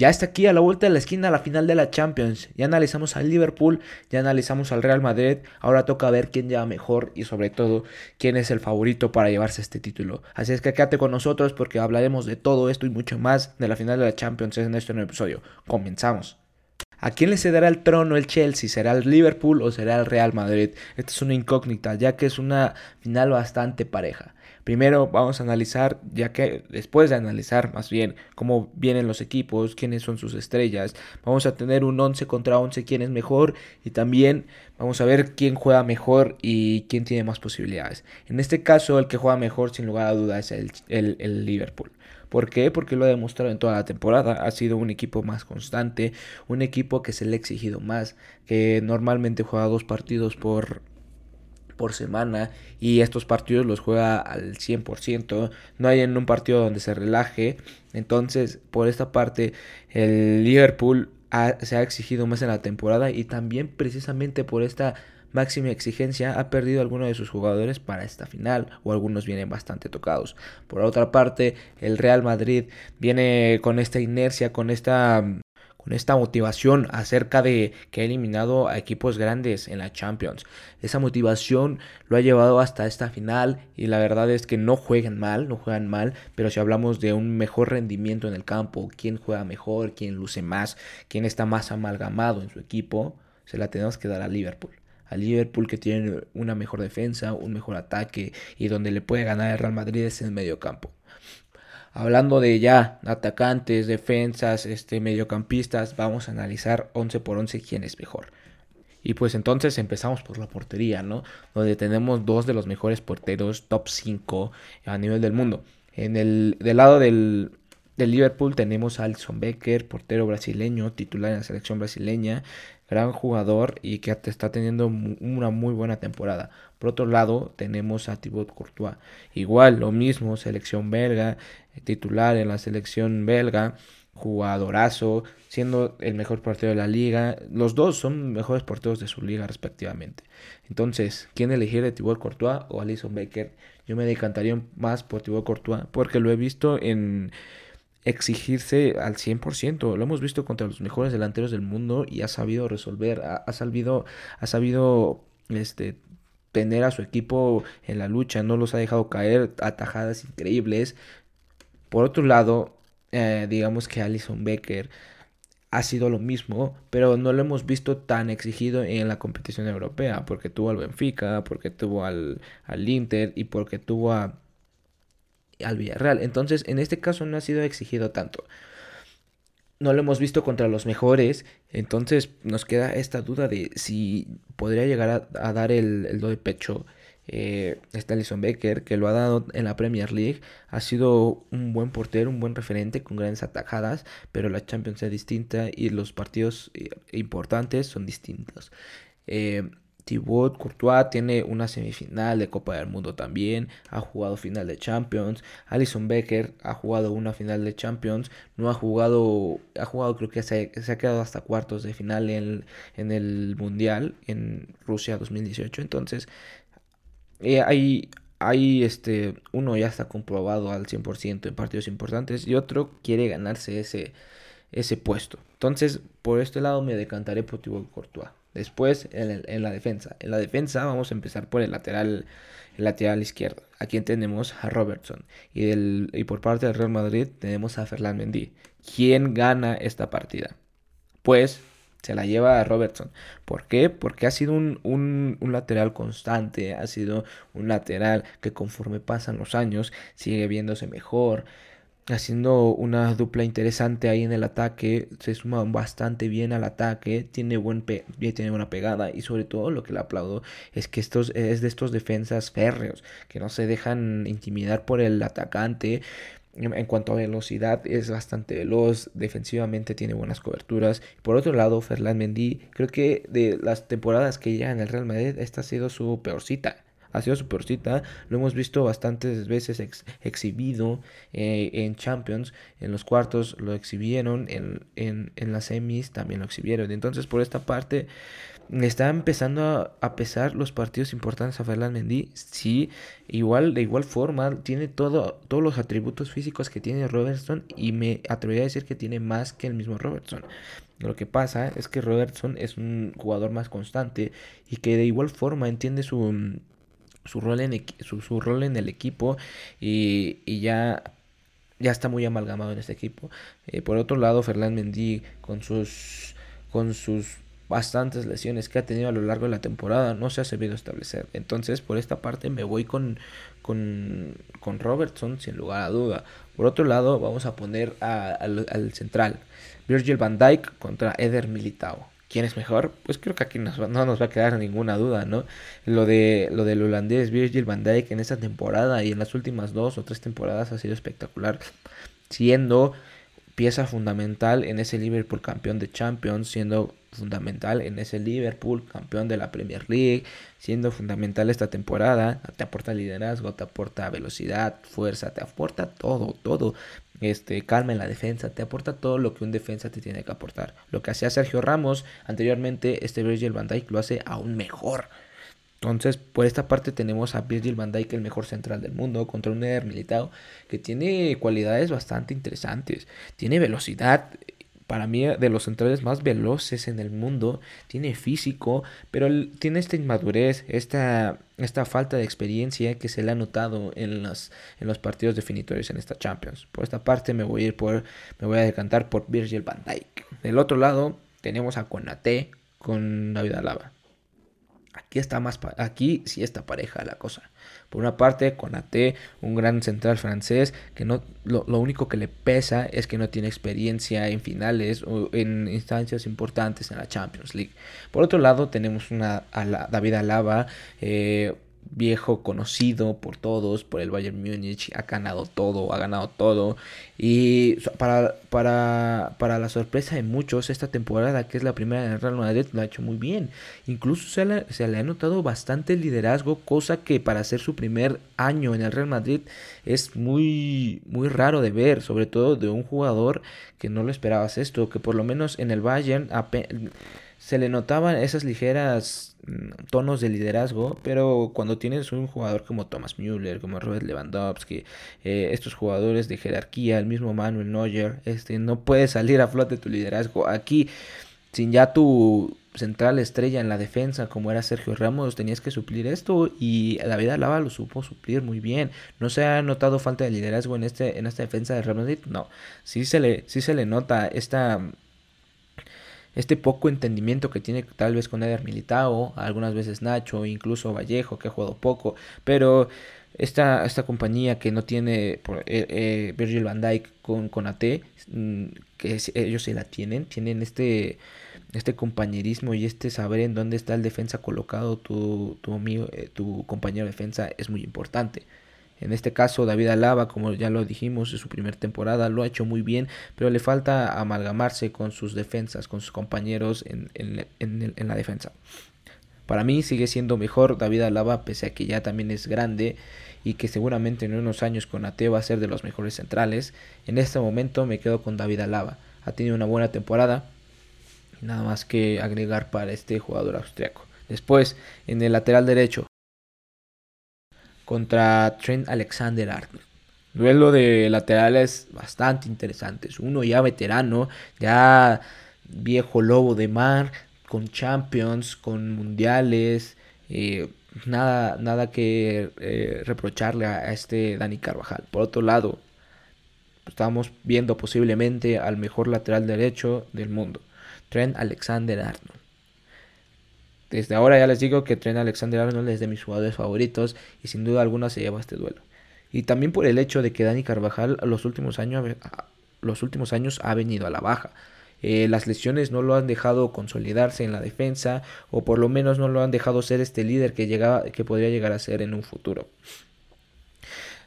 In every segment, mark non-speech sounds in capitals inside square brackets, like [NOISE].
Ya está aquí a la vuelta de la esquina la final de la Champions. Ya analizamos al Liverpool, ya analizamos al Real Madrid. Ahora toca ver quién lleva mejor y sobre todo quién es el favorito para llevarse este título. Así es que quédate con nosotros porque hablaremos de todo esto y mucho más de la final de la Champions en este nuevo episodio. Comenzamos. ¿A quién le cederá el trono el Chelsea? ¿Será el Liverpool o será el Real Madrid? Esta es una incógnita, ya que es una final bastante pareja. Primero vamos a analizar, ya que después de analizar más bien cómo vienen los equipos, quiénes son sus estrellas, vamos a tener un 11 contra 11, quién es mejor y también vamos a ver quién juega mejor y quién tiene más posibilidades. En este caso, el que juega mejor sin lugar a dudas es el, el Liverpool. ¿Por qué? Porque lo ha demostrado en toda la temporada. Ha sido un equipo más constante, un equipo que se le ha exigido más, que normalmente juega dos partidos por, por semana y estos partidos los juega al 100%. No hay en un partido donde se relaje. Entonces, por esta parte, el Liverpool se ha exigido más en la temporada y también precisamente por esta máxima exigencia ha perdido algunos de sus jugadores para esta final o algunos vienen bastante tocados. Por otra parte, el Real Madrid viene con esta inercia, con esta con esta motivación acerca de que ha eliminado a equipos grandes en la Champions. Esa motivación lo ha llevado hasta esta final y la verdad es que no juegan mal, no juegan mal, pero si hablamos de un mejor rendimiento en el campo, quién juega mejor, quién luce más, quién está más amalgamado en su equipo, se la tenemos que dar a Liverpool a Liverpool que tiene una mejor defensa, un mejor ataque y donde le puede ganar el Real Madrid es en el medio campo. Hablando de ya atacantes, defensas, este, mediocampistas, vamos a analizar 11 por 11 quién es mejor. Y pues entonces empezamos por la portería, ¿no? Donde tenemos dos de los mejores porteros, top 5 a nivel del mundo. En el del lado del, del Liverpool tenemos a Alison Becker, portero brasileño, titular en la selección brasileña gran jugador y que está teniendo una muy buena temporada. Por otro lado, tenemos a Thibaut Courtois. Igual, lo mismo, selección belga, titular en la selección belga, jugadorazo, siendo el mejor portero de la liga. Los dos son mejores porteros de su liga respectivamente. Entonces, ¿quién elegir de Thibaut Courtois o Alison Becker? Yo me decantaría más por Thibaut Courtois porque lo he visto en exigirse al 100%. Lo hemos visto contra los mejores delanteros del mundo y ha sabido resolver, ha, sabido, ha sabido este, tener a su equipo en la lucha, no los ha dejado caer, atajadas increíbles. Por otro lado, eh, digamos que Alison Becker ha sido lo mismo, pero no lo hemos visto tan exigido en la competición europea, porque tuvo al Benfica, porque tuvo al, al Inter y porque tuvo a al Villarreal. Entonces, en este caso no ha sido exigido tanto. No lo hemos visto contra los mejores, entonces nos queda esta duda de si podría llegar a, dar el, do de pecho eh, Alison Becker, que lo ha dado en la Premier League. Ha sido un buen portero, un buen referente con grandes atajadas, pero la Champions es distinta y los partidos eh, importantes son distintos. Eh, Thibaut Courtois tiene una semifinal de Copa del Mundo también, ha jugado final de Champions. Alison Becker ha jugado una final de Champions, no ha jugado, ha jugado creo que se, ha quedado hasta cuartos de final en, en el Mundial en Rusia 2018. Entonces, eh, hay, hay este, uno ya está comprobado al 100% en partidos importantes y otro quiere ganarse ese, ese puesto. Entonces, por este lado me decantaré por Thibaut Courtois. Después en, la defensa. En la defensa vamos a empezar por el lateral, el lateral izquierdo. Aquí tenemos a Robertson. Y, y por parte del Real Madrid tenemos a Ferland Mendy. ¿Quién gana esta partida? Pues se la lleva a Robertson. ¿Por qué? Porque ha sido un, un, lateral constante, ha sido un lateral que conforme pasan los años sigue viéndose mejor, haciendo una dupla interesante ahí en el ataque, se suma bastante bien al ataque, tiene, buen tiene buena pegada y sobre todo lo que le aplaudo es que estos, es de estos defensas férreos, que no se dejan intimidar por el atacante. En cuanto a velocidad, es bastante veloz. Defensivamente tiene buenas coberturas. Por otro lado, Ferland Mendy, creo que de las temporadas que llega en el Real Madrid, esta ha sido su peorcita ha sido su. Lo hemos visto bastantes veces exhibido eh, en Champions. En los cuartos lo exhibieron, en, en, en las semis también lo exhibieron. Entonces, por esta parte, está empezando a, pesar los partidos importantes a Ferland Mendy. Sí, igual, de igual forma, tiene todo, todos los atributos físicos que tiene Robertson y me atrevería a decir que tiene más que el mismo Robertson. Lo que pasa es que Robertson es un jugador más constante y que de igual forma entiende su, su, rol, en, su, rol en el equipo y, ya ya está muy amalgamado en este equipo. Eh, por otro lado, Ferland Mendy con sus con sus bastantes lesiones que ha tenido a lo largo de la temporada, no se ha sabido establecer. Entonces, por esta parte me voy con, con, Robertson, sin lugar a duda. Por otro lado, vamos a poner al, central, Virgil van Dijk contra Eder Militao. ¿Quién es mejor? Pues creo que aquí no nos va a quedar ninguna duda, ¿no? Lo, de, lo del holandés Virgil van Dijk en esta temporada y en las últimas dos o tres temporadas ha sido espectacular, siendo pieza fundamental en ese Liverpool campeón de Champions, siendo fundamental en ese Liverpool campeón de la Premier League, siendo fundamental esta temporada, te aporta liderazgo, te aporta velocidad, fuerza, te aporta todo, todo, este, calma en la defensa, te aporta todo lo que un defensa te tiene que aportar. Lo que hacía Sergio Ramos anteriormente, este Virgil van Dijk lo hace aún mejor. Entonces, por esta parte tenemos a Virgil van Dijk, el mejor central del mundo, contra un Eder Militao que tiene cualidades bastante interesantes. Tiene velocidad, para mí de los centrales más veloces en el mundo. Tiene físico, pero tiene esta inmadurez, esta, esta falta de experiencia que se le ha notado en los, en los partidos definitorios en esta Champions. Por esta parte me voy a ir por, me voy a decantar por Virgil van Dijk. Del otro lado tenemos a Conate con David Alaba. Aquí está más aquí sí está pareja la cosa. Por una parte, Conate, un gran central francés, que no lo, único que le pesa es que no tiene experiencia en finales o en instancias importantes en la Champions League. Por otro lado, tenemos una a David Alaba, eh, viejo conocido por todos, por el Bayern Múnich, ha ganado todo, ha ganado todo. Y para, para, para la sorpresa de muchos, esta temporada, que es la primera en el Real Madrid, lo ha hecho muy bien. Incluso se le, se le ha notado bastante liderazgo, cosa que para ser su primer año en el Real Madrid es muy, muy raro de ver, sobre todo de un jugador que no lo esperabas esto, que por lo menos en el Bayern se le notaban esas ligeras tonos de liderazgo, pero cuando tienes un jugador como Thomas Müller, como Robert Lewandowski, eh, estos jugadores de jerarquía, el mismo Manuel Neuer, este, no puedes salir a flote tu liderazgo. Aquí, sin ya tu central estrella en la defensa como era Sergio Ramos, tenías que suplir esto y David Alaba lo supo suplir muy bien. No se ha notado falta de liderazgo en este en esta defensa de Real Madrid, no. Sí se le sí se le nota esta este poco entendimiento que tiene tal vez con Eder Militao, algunas veces Nacho, incluso Vallejo, que ha jugado poco, pero esta, esta compañía que no tiene por, eh, eh, Virgil van Dijk con, con AT, mm, que ellos se la tienen, tienen este, este compañerismo y este saber en dónde está el defensa colocado, tu, tu, amigo, eh, tu compañero de defensa es muy importante. En este caso, David Alaba, como ya lo dijimos, en su primera temporada lo ha hecho muy bien, pero le falta amalgamarse con sus defensas, con sus compañeros en, la defensa. Para mí sigue siendo mejor David Alaba, pese a que ya también es grande y que seguramente en unos años con AT va a ser de los mejores centrales. En este momento me quedo con David Alaba. Ha tenido una buena temporada. Nada más que agregar para este jugador austriaco. Después, en el lateral derecho, contra Trent Alexander Arnold. Duelo de laterales bastante interesantes. Uno ya veterano, ya viejo lobo de mar, con Champions, con Mundiales. Eh, nada, nada que eh, reprocharle a, este Dani Carvajal. Por otro lado, estamos viendo posiblemente al mejor lateral derecho del mundo, Trent Alexander Arnold. Desde ahora ya les digo que Trent Alexander Arnold es de mis jugadores favoritos y sin duda alguna se lleva este duelo. Y también por el hecho de que Dani Carvajal los últimos años, los últimos años ha venido a la baja. Eh, las lesiones no lo han dejado consolidarse en la defensa o por lo menos no lo han dejado ser este líder que, llegaba, que podría llegar a ser en un futuro.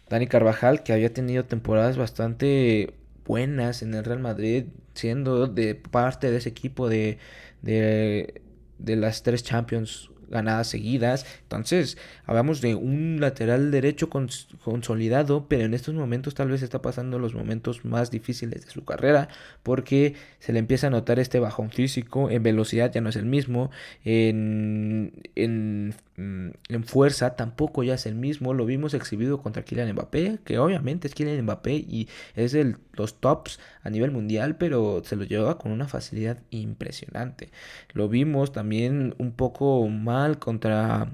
Dani Carvajal que había tenido temporadas bastante buenas en el Real Madrid siendo de parte de ese equipo de, de de las tres Champions ganadas seguidas. Entonces, hablamos de un lateral derecho consolidado, pero en estos momentos tal vez está pasando los momentos más difíciles de su carrera, porque se le empieza a notar este bajón físico, en velocidad ya no es el mismo, en, en, mm, en fuerza tampoco ya es el mismo. Lo vimos exhibido contra Kylian Mbappé, que obviamente es Kylian Mbappé y es de los tops a nivel mundial, pero se lo lleva con una facilidad impresionante. Lo vimos también un poco contra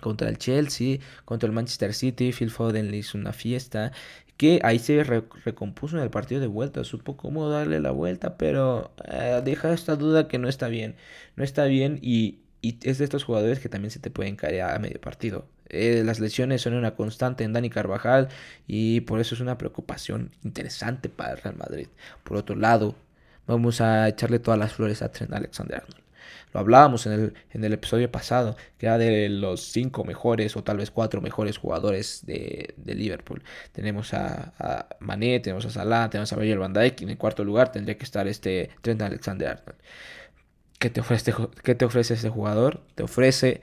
contra el Chelsea, contra el Manchester City, Phil Foden le hizo una fiesta que ahí se recompuso en el partido de vuelta, supo cómo darle la vuelta, pero eh, deja esta duda que no está bien, no está bien y, y, es de estos jugadores que también se te pueden caer a medio partido. Eh, las lesiones son una constante en Dani Carvajal y por eso es una preocupación interesante para el Real Madrid. Por otro lado, vamos a echarle todas las flores a Trent Alexander-Arnold. Lo hablábamos en el, en el episodio pasado, que era de los cinco mejores o tal vez cuatro mejores jugadores de, Liverpool. Tenemos a, a, Mané, tenemos a Salah, tenemos a Virgil van Dijk y en el cuarto lugar tendría que estar este Trent Alexander-Arnold. ¿Qué te, ofrece, ¿Qué te ofrece este jugador? Te ofrece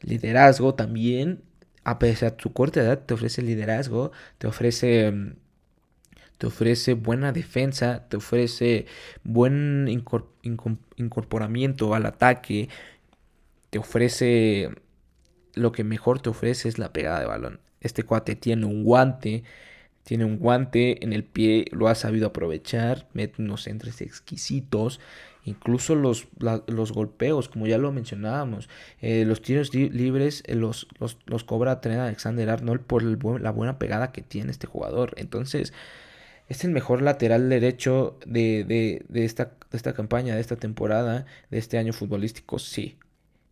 liderazgo también, a pesar de tu corta edad, te ofrece liderazgo, te ofrece mm, te ofrece buena defensa, te ofrece buen incorporamiento al ataque, te ofrece lo que mejor te ofrece es la pegada de balón. Este cuate tiene un guante, tiene un guante en el pie, lo ha sabido aprovechar, mete unos centros exquisitos, incluso los, los golpeos, como ya lo mencionábamos, eh, los tiros libres eh, los, los, cobra Trent Alexander Arnold por la buena pegada que tiene este jugador. Entonces, es el mejor lateral derecho de, de, de, esta, de esta campaña, de esta temporada, de este año futbolístico, sí.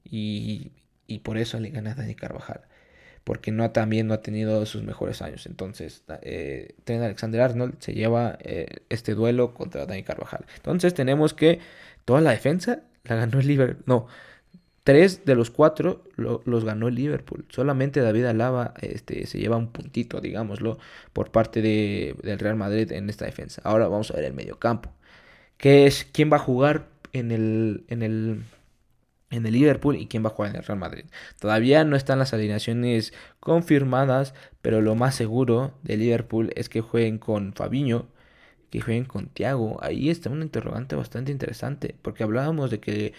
Y, y por eso le gana a Dani Carvajal. Porque no, también no ha tenido sus mejores años. Entonces, eh, Alexander Arnold se lleva eh, este duelo contra Dani Carvajal. Entonces, tenemos que toda la defensa la ganó el Liverpool. No, Tres de los cuatro los ganó el Liverpool. Solamente David Alaba este, se lleva un puntito, digámoslo, por parte de, del Real Madrid en esta defensa. Ahora vamos a ver el mediocampo. ¿Qué es quién va a jugar en el, en el, en el Liverpool y quién va a jugar en el Real Madrid? Todavía no están las alineaciones confirmadas, pero lo más seguro de Liverpool es que jueguen con Fabiño, que jueguen con Thiago. Ahí está un interrogante bastante interesante, porque hablábamos de que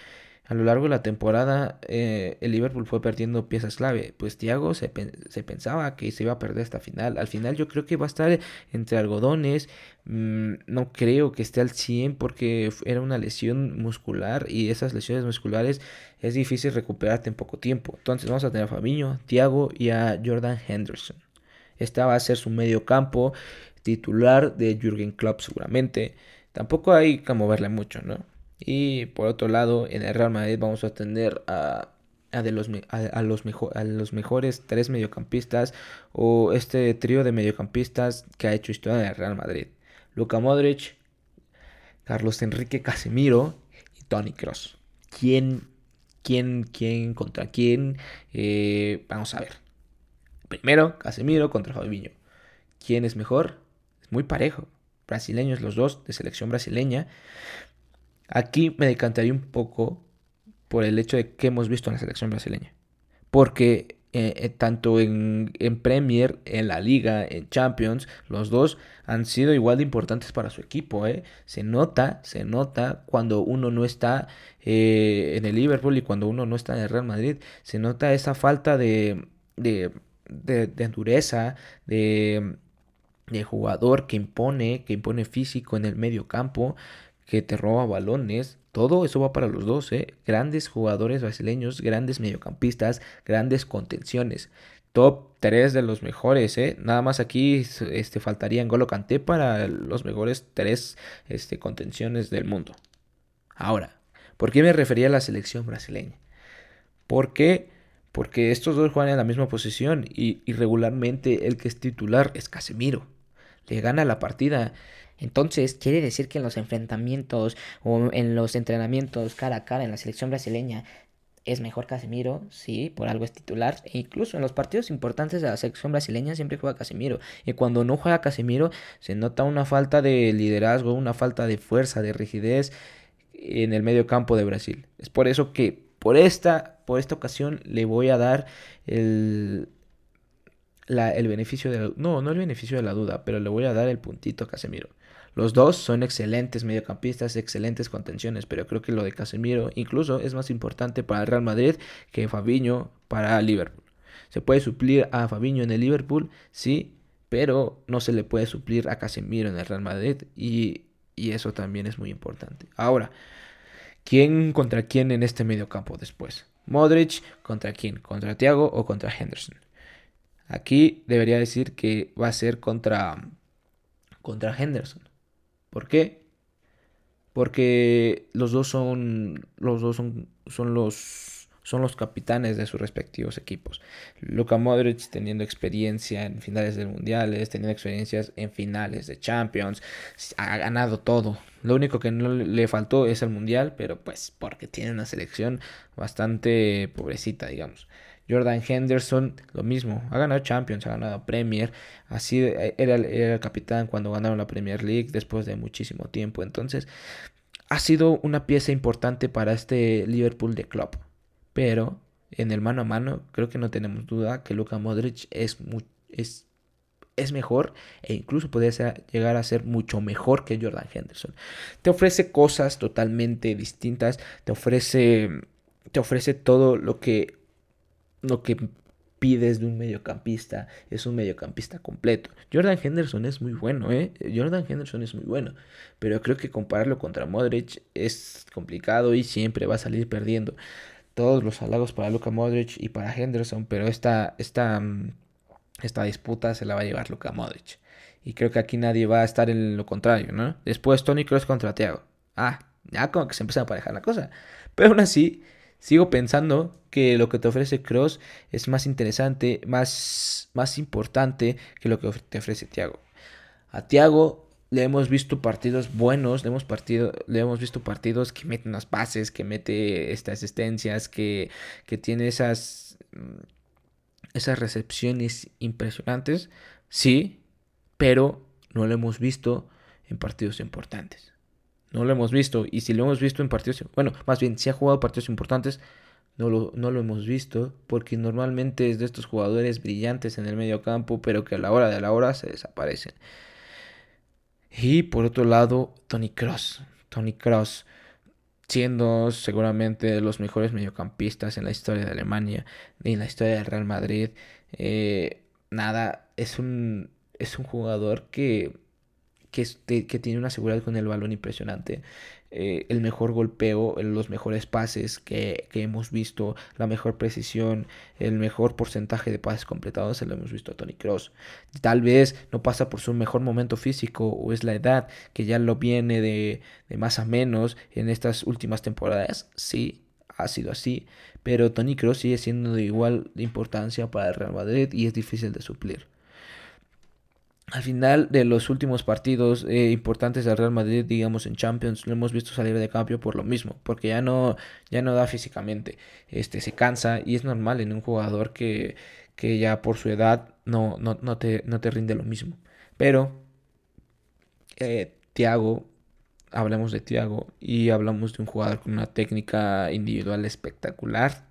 a lo largo de la temporada, eh, el Liverpool fue perdiendo piezas clave. Pues Thiago se, pensaba que se iba a perder esta final. Al final yo creo que va a estar entre algodones. Mm, no creo que esté al 100 porque era una lesión muscular y esas lesiones musculares es difícil recuperarte en poco tiempo. Entonces vamos a tener a Fabinho, Thiago y a Jordan Henderson. Esta va a ser su medio campo titular de Jürgen Klopp seguramente. Tampoco hay que moverle mucho, ¿no? Y por otro lado, en el Real Madrid vamos a tener a, de los, a, los a los mejores tres mediocampistas o este trío de mediocampistas que ha hecho historia en el Real Madrid. Luka Modric, Carlos Enrique Casemiro y Tony Cross. ¿Quién, quién, quién contra quién? Eh, vamos a ver. Primero, Casemiro contra Fabinho. ¿Quién es mejor? Es muy parejo. Brasileños los dos, de selección brasileña. Aquí me decantaría un poco por el hecho de que hemos visto en la selección brasileña. Porque eh, eh, tanto en, Premier, en la Liga, en Champions, los dos han sido igual de importantes para su equipo. ¿eh? Se nota, se nota cuando uno no está en el Liverpool y cuando uno no está en el Real Madrid. Se nota esa falta de, de, de, de dureza, de, de jugador que impone, que impone físico en el medio campo que te roba balones. Todo eso va para los dos, ¿eh? Grandes jugadores brasileños, grandes mediocampistas, grandes contenciones. Top 3 de los mejores, ¿eh? Nada más aquí este, faltaría Golo Kanté para los mejores 3 este, contenciones del mundo. Ahora, ¿por qué me refería a la selección brasileña? ¿Por qué? Porque estos dos juegan en la misma posición y, y regularmente el que es titular es Casemiro. Le gana la partida. Entonces, quiere decir que en los enfrentamientos o en los entrenamientos cara a cara en la selección brasileña es mejor Casemiro, sí, por algo es titular. E incluso en los partidos importantes de la selección brasileña siempre juega Casemiro. Y cuando no juega Casemiro se nota una falta de liderazgo, una falta de fuerza, de rigidez en el medio campo de Brasil. Es por eso que por esta, por esta ocasión le voy a dar el, el beneficio de la, no, no el beneficio de la duda, pero le voy a dar el puntito a Casemiro. Los dos son excelentes mediocampistas, excelentes contenciones, pero creo que lo de Casemiro incluso es más importante para el Real Madrid que Fabiño para Liverpool. Se puede suplir a Fabiño en el Liverpool, sí, pero no se le puede suplir a Casemiro en el Real Madrid y, y eso también es muy importante. Ahora, ¿quién contra quién en este mediocampo después? Modric contra quién? ¿Contra Thiago o contra Henderson? Aquí debería decir que va a ser contra, contra Henderson. ¿Por qué? Porque los dos son los dos son, los son los capitanes de sus respectivos equipos. Luka Modric teniendo experiencia en finales de mundiales, teniendo experiencias en finales de Champions, ha ganado todo. Lo único que no le faltó es el mundial, pero pues porque tiene una selección bastante pobrecita, digamos. Jordan Henderson, lo mismo, ha ganado Champions, ha ganado Premier, así era, era el capitán cuando ganaron la Premier League después de muchísimo tiempo. Entonces, ha sido una pieza importante para este Liverpool de club. Pero en el mano a mano, creo que no tenemos duda que Luka Modric es, es, es mejor e incluso podría llegar a ser mucho mejor que Jordan Henderson. Te ofrece cosas totalmente distintas, te ofrece, te ofrece todo lo que lo que pides de un mediocampista. Es un mediocampista completo. Jordan Henderson es muy bueno, ¿eh? Jordan Henderson es muy bueno. Pero creo que compararlo contra Modric es complicado y siempre va a salir perdiendo. Todos los halagos para Luka Modric y para Henderson, pero esta, esta, mm, esta disputa se la va a llevar Luka Modric. Y creo que aquí nadie va a estar en lo contrario, ¿no? Después Tony Cross contra Thiago. Ah, ya como que se empieza a parejar la cosa. Pero aún así, Sigo pensando que lo que te ofrece Cross es más interesante, más, más importante que lo que te ofrece Thiago. A Thiago le hemos visto partidos buenos, le hemos, partido, le hemos visto partidos que meten las bases, que mete estas asistencias, que, que tiene esas, mm, esas recepciones impresionantes. Sí, pero no lo hemos visto en partidos importantes. No lo hemos visto. Y si lo hemos visto en partidos, bueno, más bien, si ha jugado partidos importantes, no lo, no lo hemos visto. Porque normalmente es de estos jugadores brillantes en el medio campo, pero que a la hora de la hora se desaparecen. Y por otro lado, Tony Cross. Tony Cross, siendo seguramente los mejores mediocampistas en la historia de Alemania y en la historia del Real Madrid. Eh, nada, es un, es un jugador que que, que tiene una seguridad con el balón impresionante. Eh, el mejor golpeo, los mejores pases que, hemos visto, la mejor precisión, el mejor porcentaje de pases completados, se lo hemos visto a Tony Cross. Tal vez no pasa por su mejor momento físico o es la edad que ya lo viene de, de más a menos en estas últimas temporadas. Sí, ha sido así, pero Tony Cross sigue siendo de igual importancia para el Real Madrid y es difícil de suplir al final de los últimos partidos eh, importantes del Real Madrid, digamos en Champions, lo hemos visto salir de cambio por lo mismo, porque ya no, ya no da físicamente, este, se cansa y es normal en un jugador que, que ya por su edad no, no, no, te, no te rinde lo mismo. Pero eh, Thiago, hablamos de Thiago y hablamos de un jugador con una técnica individual espectacular,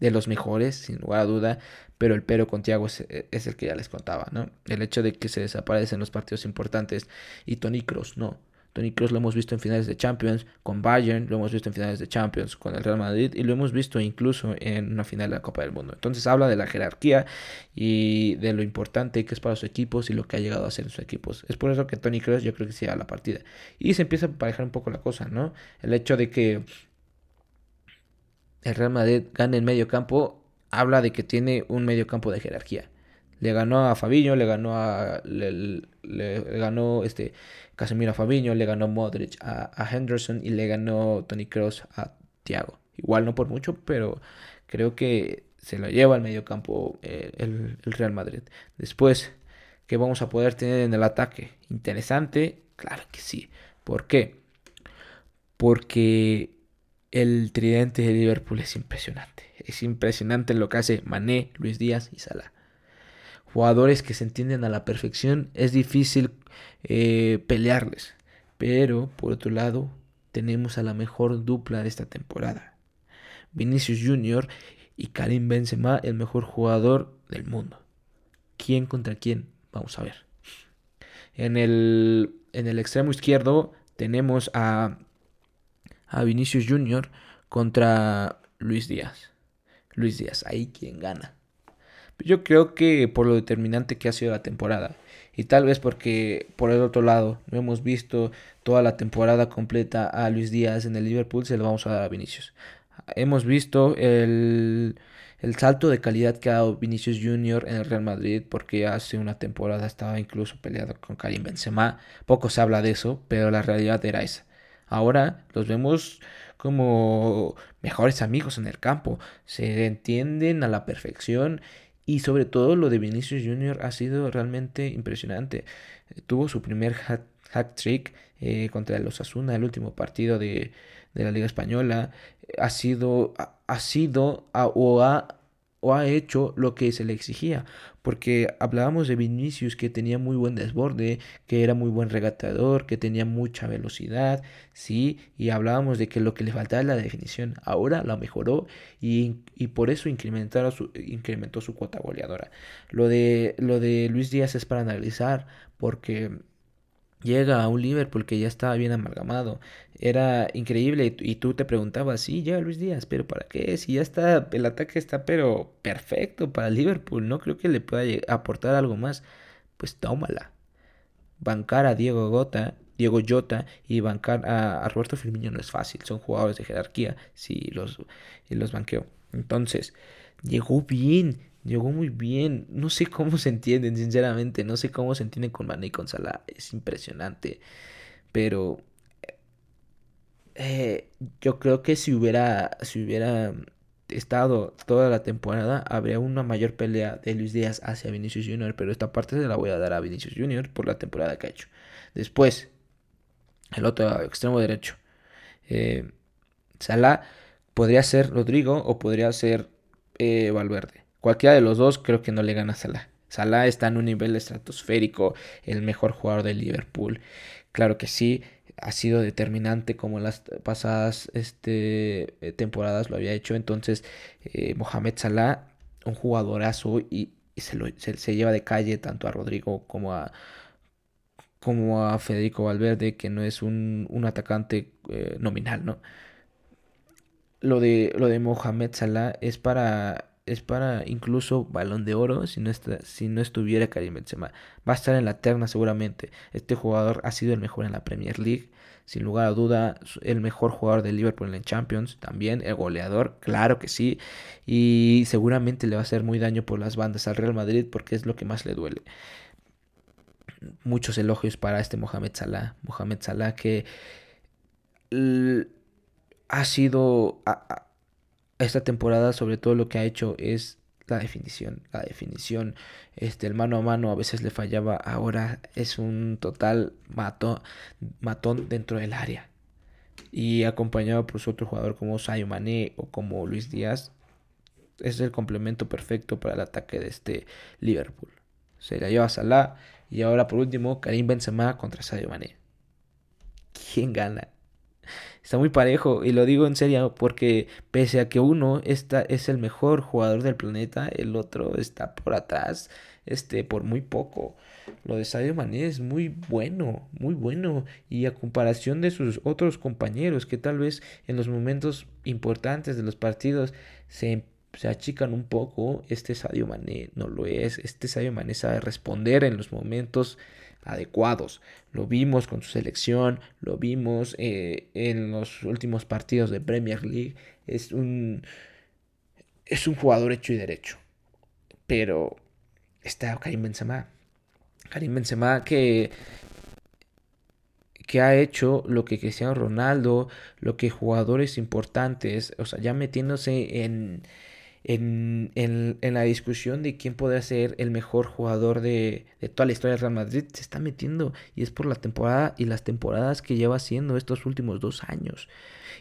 de los mejores, sin lugar a duda, pero el pero con Thiago es, el que ya les contaba, ¿no? El hecho de que se desaparecen los partidos importantes y Tony Cross no. Tony Kroos lo hemos visto en finales de Champions con Bayern, lo hemos visto en finales de Champions con el Real Madrid y lo hemos visto incluso en una final de la Copa del Mundo. Entonces habla de la jerarquía y de lo importante que es para sus equipos y lo que ha llegado a hacer en sus equipos. Es por eso que Tony Kroos yo creo que se la partida. Y se empieza a parejar un poco la cosa, ¿no? El hecho de que el Real Madrid gane en medio campo habla de que tiene un medio campo de jerarquía. Le ganó a Fabiño, le ganó a le, ganó este Casemiro a Fabiño, le ganó Modric a, Henderson y le ganó Tony Cross a Thiago. Igual no por mucho, pero creo que se lo lleva al medio campo eh, el, el Real Madrid. Después, ¿qué vamos a poder tener en el ataque? Interesante, claro que sí. ¿Por qué? Porque el tridente de Liverpool es impresionante. Es impresionante lo que hace Mané, Luis Díaz y Salah. Jugadores que se entienden a la perfección. Es difícil eh, pelearles. Pero por otro lado, tenemos a la mejor dupla de esta temporada. Vinicius Jr. y Karim Benzema, el mejor jugador del mundo. ¿Quién contra quién? Vamos a ver. En el, en el extremo izquierdo tenemos a, a Vinicius Jr. contra Luis Díaz. Luis Díaz, ahí quien gana. Yo creo que por lo determinante que ha sido la temporada. Y tal vez porque por el otro lado no hemos visto toda la temporada completa a Luis Díaz en el Liverpool, se lo vamos a dar a Vinicius. Hemos visto el, el salto de calidad que ha dado Vinicius Jr. en el Real Madrid, porque hace una temporada estaba incluso peleado con Karim Benzema. Poco se habla de eso, pero la realidad era esa. Ahora los vemos como mejores amigos en el campo, se entienden a la perfección y sobre todo lo de Vinicius Jr. ha sido realmente impresionante. Tuvo su primer hat, trick eh, contra el Osasuna, el último partido de, de la Liga Española. Ha sido, ha, sido o ha o ha hecho lo que se le exigía. Porque hablábamos de Vinicius que tenía muy buen desborde, que era muy buen regateador, que tenía mucha velocidad, sí, y hablábamos de que lo que le faltaba es la definición. Ahora la mejoró y, por eso su, incrementó su cuota goleadora. Lo de, lo de Luis Díaz es para analizar, porque llega a un Liverpool que ya estaba bien amalgamado. Era increíble y tú te preguntabas, sí, llega Luis Díaz, pero ¿para qué? Si ya está, el ataque está pero perfecto para Liverpool, no creo que le pueda aportar algo más. Pues tómala. Bancar a Diego Gota, Diego Jota y bancar a, Roberto Firmino no es fácil, son jugadores de jerarquía, si los, los banqueo. Entonces, llegó bien, Llegó muy bien. No sé cómo se entienden, sinceramente. No sé cómo se entienden con Mané y con Salah. Es impresionante. Pero eh, yo creo que si hubiera, si hubiera estado toda la temporada, habría una mayor pelea de Luis Díaz hacia Vinicius Jr. Pero esta parte se la voy a dar a Vinicius Jr. por la temporada que ha hecho. Después, el otro extremo derecho. Eh, Salah podría ser Rodrigo o podría ser eh, Valverde. Cualquiera de los dos creo que no le gana a Salah. Salah está en un nivel estratosférico, el mejor jugador de Liverpool. Claro que sí, ha sido determinante como las pasadas este, eh, temporadas lo había hecho. Entonces, eh, Mohamed Salah, un jugadorazo y, se, lleva de calle tanto a Rodrigo como a, como a Federico Valverde, que no es un, atacante nominal, ¿no? Lo de, lo de Mohamed Salah es para es para incluso balón de oro si no, si no estuviera Karim Benzema. Va a estar en la terna seguramente. Este jugador ha sido el mejor en la Premier League. Sin lugar a duda, el mejor jugador del Liverpool en Champions. También el goleador, claro que sí. Y seguramente le va a hacer muy daño por las bandas al Real Madrid porque es lo que más le duele. Muchos elogios para este Mohamed Salah. Mohamed Salah que ha sido esta temporada sobre todo lo que ha hecho es la definición, la definición, este, el mano a mano a veces le fallaba, ahora es un total mato, matón dentro del área. Y acompañado por su otro jugador como Sayo Mané o como Luis Díaz, es el complemento perfecto para el ataque de este Liverpool. Se la lleva Salah y ahora por último Karim Benzema contra Sadio Mané. ¿Quién gana? Está muy parejo y lo digo en serio porque pese a que uno está, es el mejor jugador del planeta, el otro está por atrás, este, por muy poco. Lo de Sadio Mané es muy bueno, muy bueno y a comparación de sus otros compañeros que tal vez en los momentos importantes de los partidos se se achican un poco, este Sadio Mané no lo es, este Sadio Mané sabe responder en los momentos adecuados. Lo vimos con su selección, lo vimos eh, en los últimos partidos de Premier League. Es un, es un jugador hecho y derecho. Pero está Karim Benzema. Karim Benzema que, que ha hecho lo que Cristiano Ronaldo, lo que jugadores importantes, o sea, ya metiéndose en en, en, en, la discusión de quién puede ser el mejor jugador de, de, toda la historia del Real Madrid, se está metiendo y es por la temporada y las temporadas que lleva haciendo estos últimos dos años.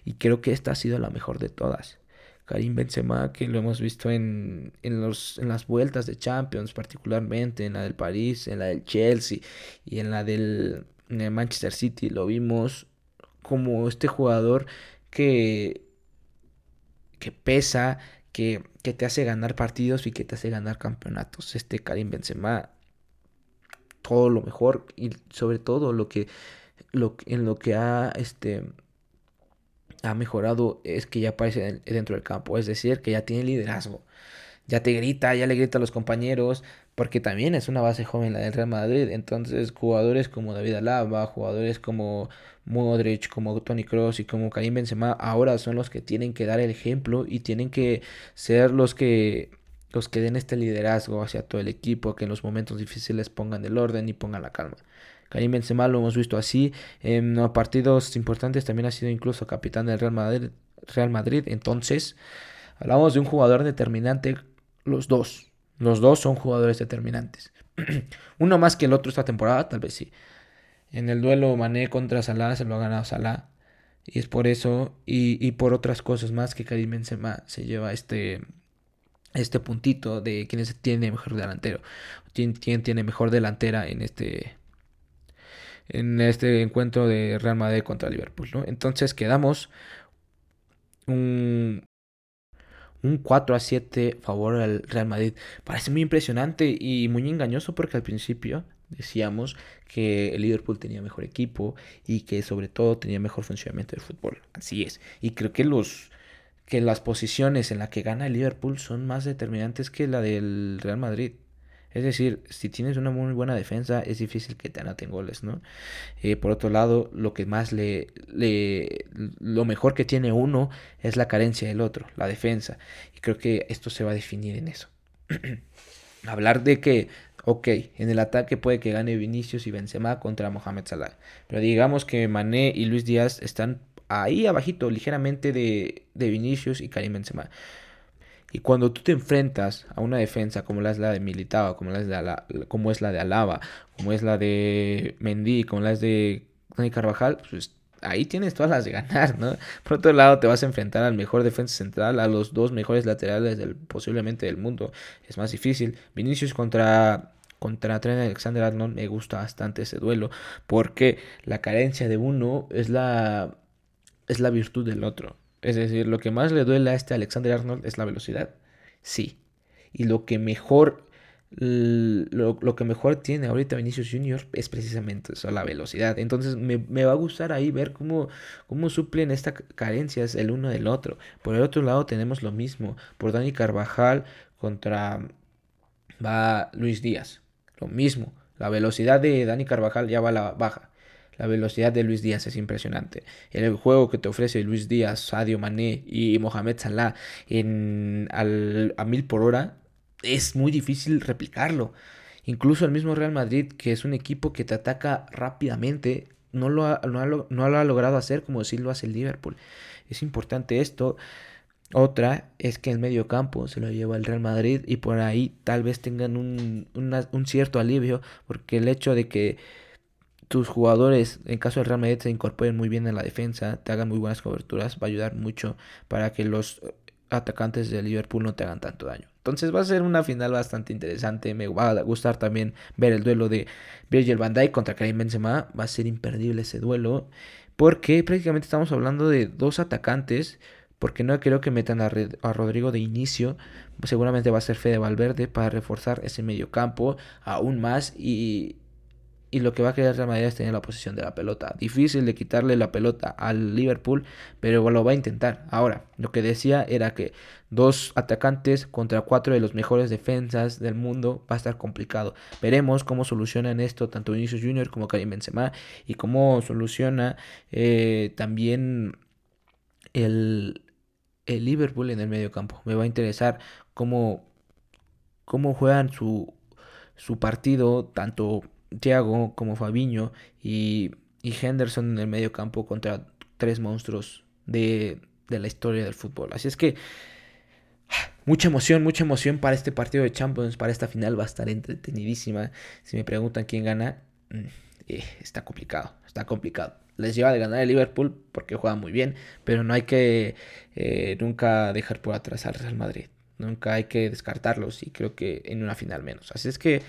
Y creo que esta ha sido la mejor de todas. Karim Benzema, que lo hemos visto en, en, los, en las vueltas de Champions, particularmente en la del París, en la del Chelsea y en la del Manchester City, lo vimos como este jugador que que pesa, que, te hace ganar partidos y que te hace ganar campeonatos. Este Karim Benzema, todo lo mejor y sobre todo lo que, lo, en lo que ha, este, ha mejorado es que ya aparece dentro del campo, es decir, que ya tiene liderazgo. Ya te grita, ya le grita a los compañeros, porque también es una base joven la del Real Madrid. Entonces, jugadores como David Alaba, jugadores como Modric, como Tony Cross y como Karim Benzema, ahora son los que tienen que dar el ejemplo y tienen que ser los que los que den este liderazgo hacia todo el equipo, que en los momentos difíciles pongan el orden y pongan la calma. Karim Benzema lo hemos visto así, en partidos importantes también ha sido incluso capitán del Real Madrid, Real Madrid. Entonces, hablamos de un jugador determinante, los dos. Los dos son jugadores determinantes. [CLEARS THROAT] Uno más que el otro esta temporada, tal vez sí. En el duelo Mané contra Salah se lo ha ganado Salah. Y es por eso y, por otras cosas más que Karim Benzema se lleva este, este puntito de quién tiene mejor delantero. Quién, tiene mejor delantera en este, en este encuentro de Real Madrid contra Liverpool. ¿no? Entonces quedamos un, un 4 a 7 favor al Real Madrid. Parece muy impresionante y muy engañoso porque al principio decíamos que el Liverpool tenía mejor equipo y que sobre todo tenía mejor funcionamiento del fútbol. Así es. Y creo que los que las posiciones en las que gana el Liverpool son más determinantes que la del Real Madrid. Es decir, si tienes una muy buena defensa, es difícil que te anoten goles, ¿no? Eh, por otro lado, lo que más le, le, Lo mejor que tiene uno es la carencia del otro, la defensa. Y creo que esto se va a definir en eso. [CLEARS THROAT] Hablar de que, ok, en el ataque puede que gane Vinicius y Benzema contra Mohamed Salah. Pero digamos que Mané y Luis Díaz están ahí abajito, ligeramente de, de Vinicius y Karim Benzema. Y cuando tú te enfrentas a una defensa como la es la de Militao, como, la es, la, como es la de Alaba, como es la de Mendy, como la es de Dani Carvajal, pues ahí tienes todas las de ganar, ¿no? Por otro lado, te vas a enfrentar al mejor defensa central, a los dos mejores laterales del, posiblemente del mundo. Es más difícil. Vinicius contra contra Trent Alexander Arnold me gusta bastante ese duelo porque la carencia de uno es la es la virtud del otro. Es decir, lo que más le duele a este Alexander Arnold es la velocidad. Sí. Y lo que mejor lo, que mejor tiene ahorita Vinicius Junior es precisamente eso, la velocidad. Entonces me, va a gustar ahí ver cómo, cómo suplen estas carencias el uno del otro. Por el otro lado tenemos lo mismo. Por Dani Carvajal contra va Luis Díaz. Lo mismo. La velocidad de Dani Carvajal ya va a la baja. La velocidad de Luis Díaz es impresionante. El juego que te ofrece Luis Díaz, Sadio Mané y Mohamed Salah en, a mil por hora es muy difícil replicarlo. Incluso el mismo Real Madrid, que es un equipo que te ataca rápidamente, no lo ha, no lo ha logrado hacer como si lo hace el Liverpool. Es importante esto. Otra es que el medio campo se lo lleva el Real Madrid y por ahí tal vez tengan un, un cierto alivio porque el hecho de que tus jugadores, en caso del Real Madrid, se incorporen muy bien en la defensa, te hagan muy buenas coberturas, va a ayudar mucho para que los atacantes de Liverpool no te hagan tanto daño. Entonces va a ser una final bastante interesante. Me va a gustar también ver el duelo de Virgil van contra Karim Benzema. Va a ser imperdible ese duelo. Porque prácticamente estamos hablando de dos atacantes. Porque no creo que metan a, a Rodrigo de inicio. Seguramente va a ser Fede Valverde para reforzar ese medio campo aún más. Y, y lo que va a querer Real Madrid es tener la posición de la pelota. Difícil de quitarle la pelota al Liverpool, pero lo va a intentar. Ahora, lo que decía era que dos atacantes contra cuatro de los mejores defensas del mundo va a estar complicado. Veremos cómo solucionan esto tanto Vinicius Junior como Karim Benzema y cómo soluciona eh, también el, el Liverpool en el medio campo. Me va a interesar cómo, cómo juegan su, su partido tanto Thiago como Fabiño y, Henderson en el medio campo contra tres monstruos de, la historia del fútbol. Así es que mucha emoción, mucha emoción para este partido de Champions, para esta final va a estar entretenidísima. Si me preguntan quién gana, mm, eh, está complicado, está complicado. Les lleva de ganar el Liverpool porque juega muy bien, pero no hay que eh, nunca dejar por atrás al Real Madrid. Nunca hay que descartarlos y creo que en una final menos. Así es que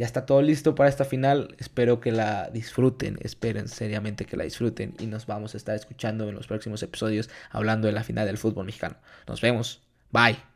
ya está todo listo para esta final. Espero que la disfruten, esperen seriamente que la disfruten y nos vamos a estar escuchando en los próximos episodios hablando de la final del fútbol mexicano. Nos vemos. Bye.